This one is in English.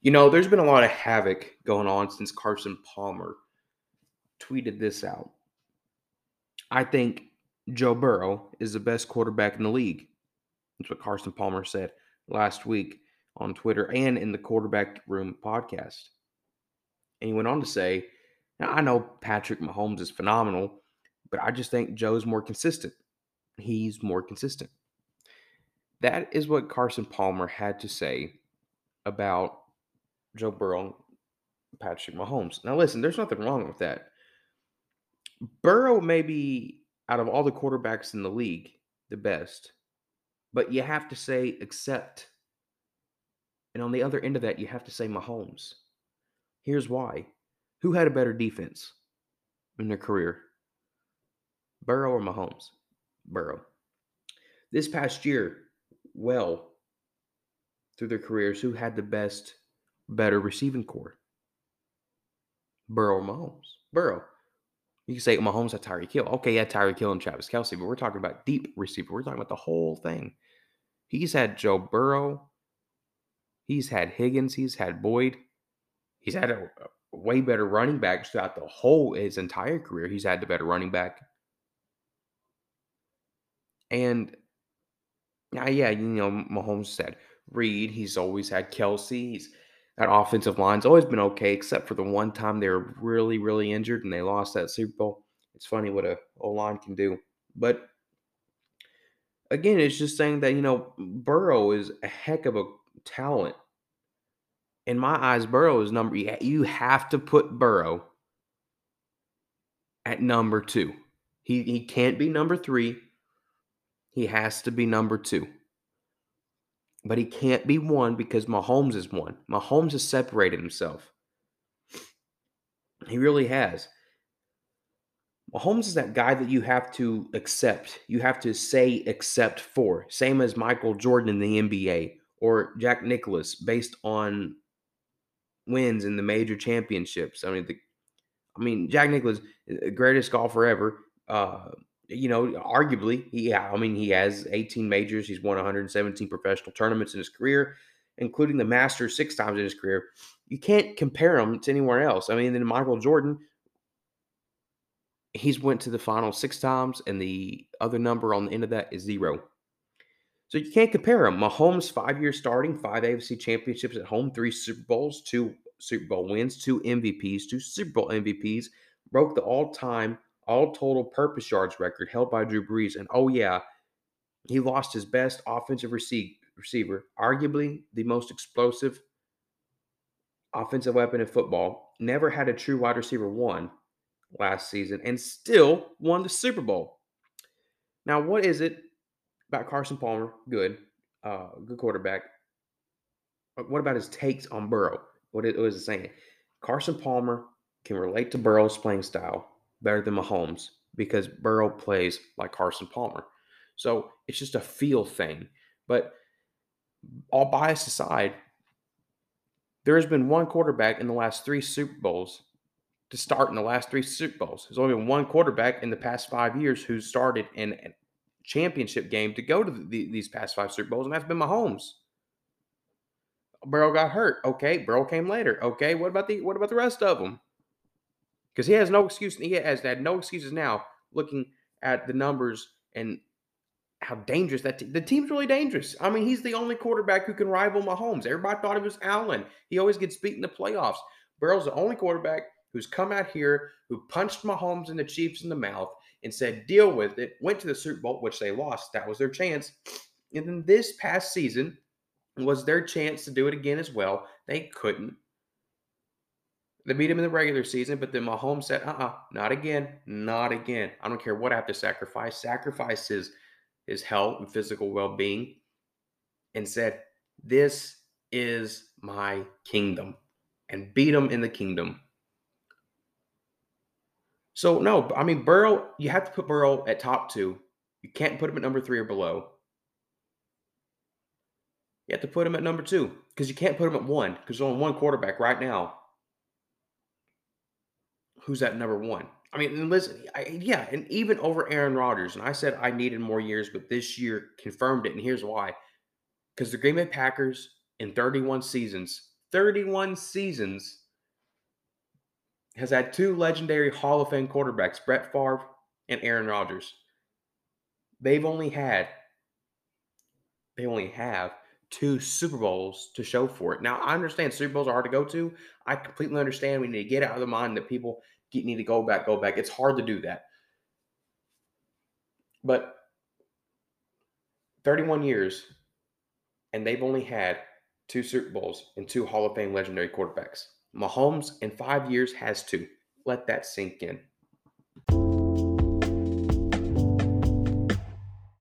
You know, there's been a lot of havoc going on since Carson Palmer tweeted this out. I think Joe Burrow is the best quarterback in the league. That's what Carson Palmer said last week on Twitter and in the Quarterback Room podcast. And he went on to say, now I know Patrick Mahomes is phenomenal, but I just think Joe's more consistent. He's more consistent. That is what Carson Palmer had to say about Joe Burrow, Patrick Mahomes. Now, listen, there's nothing wrong with that. Burrow may be out of all the quarterbacks in the league the best, but you have to say accept. And on the other end of that, you have to say Mahomes. Here's why. Who had a better defense in their career? Burrow or Mahomes? Burrow. This past year, well, through their careers, who had the best better receiving corps? Burrow Mahomes? Burrow. You can say Mahomes had Tyreek Hill. Okay, yeah, Tyreek Hill and Travis Kelce, but we're talking about deep receiver. We're talking about the whole thing. He's had Joe Burrow. He's had Higgins. He's had Boyd. He's had a, a way better running back throughout the whole his entire career. He's had the better running back. And yeah, yeah, you know, Mahomes said Reid. He's always had Kelce. He's that offensive line's always been okay, except for the one time they were really, really injured and they lost that Super Bowl. It's funny what a O line can do. But again, it's just saying that, you know, Burrow is a heck of a talent. In my eyes, Burrow is number you have to put Burrow at number two. He he can't be number three. He has to be number two but he can't be one because Mahomes is one. Mahomes has separated himself. He really has. Mahomes is that guy that you have to accept. You have to say accept for. Same as Michael Jordan in the NBA or Jack Nicklaus based on wins in the major championships. I mean, the, I mean Jack Nicklaus, greatest golfer ever. Uh, you know, arguably, yeah, I mean, he has 18 majors. He's won 117 professional tournaments in his career, including the Masters six times in his career. You can't compare him to anywhere else. I mean, then Michael Jordan, he's went to the final six times, and the other number on the end of that is zero. So you can't compare him. Mahomes, five years starting, five AFC championships at home, three Super Bowls, two Super Bowl wins, two MVPs, two Super Bowl MVPs, broke the all-time all total purpose yards record held by Drew Brees. And oh, yeah, he lost his best offensive receiver, arguably the most explosive offensive weapon in football. Never had a true wide receiver one last season and still won the Super Bowl. Now, what is it about Carson Palmer? Good, uh, good quarterback. What about his takes on Burrow? What it was it saying? Carson Palmer can relate to Burrow's playing style better than Mahomes because Burrow plays like Carson Palmer. So it's just a feel thing. But all bias aside, there has been one quarterback in the last three Super Bowls to start in the last three Super Bowls. There's only been one quarterback in the past five years who started in a championship game to go to the, these past five Super Bowls, and that's been Mahomes. Burrow got hurt. Okay, Burrow came later. Okay, what about the what about the rest of them? Because he has no excuse. He has had no excuses now looking at the numbers and how dangerous that te- the team's really dangerous. I mean, he's the only quarterback who can rival Mahomes. Everybody thought it was Allen. He always gets beat in the playoffs. Burrow's the only quarterback who's come out here who punched Mahomes and the Chiefs in the mouth and said, "Deal with it." Went to the Super Bowl, which they lost. That was their chance. And then this past season was their chance to do it again as well. They couldn't. They beat him in the regular season, but then Mahomes said, uh uh-uh, uh not again, not again. I don't care what I have to sacrifice. Sacrifice his, his health and physical well being and said, This is my kingdom and beat him in the kingdom. So, no, I mean, Burrow, you have to put Burrow at top two. You can't put him at number three or below. You have to put him at number two because you can't put him at one because there's only one quarterback right now who's at number one. I mean, listen, I, yeah, and even over Aaron Rodgers. And I said I needed more years, but this year confirmed it. And here's why: because the Green Bay Packers in 31 seasons 31 seasons has had two legendary Hall of Fame quarterbacks, Brett Favre and Aaron Rodgers. They've only had they only have two Super Bowls to show for it. Now, I understand Super Bowls are hard to go to. I completely understand we need to get out of the mind that people need to go back, go back. It's hard to do that. But 31 years, and they've only had two Super Bowls and two Hall of Fame legendary quarterbacks. Mahomes in five years has two. Let that sink in.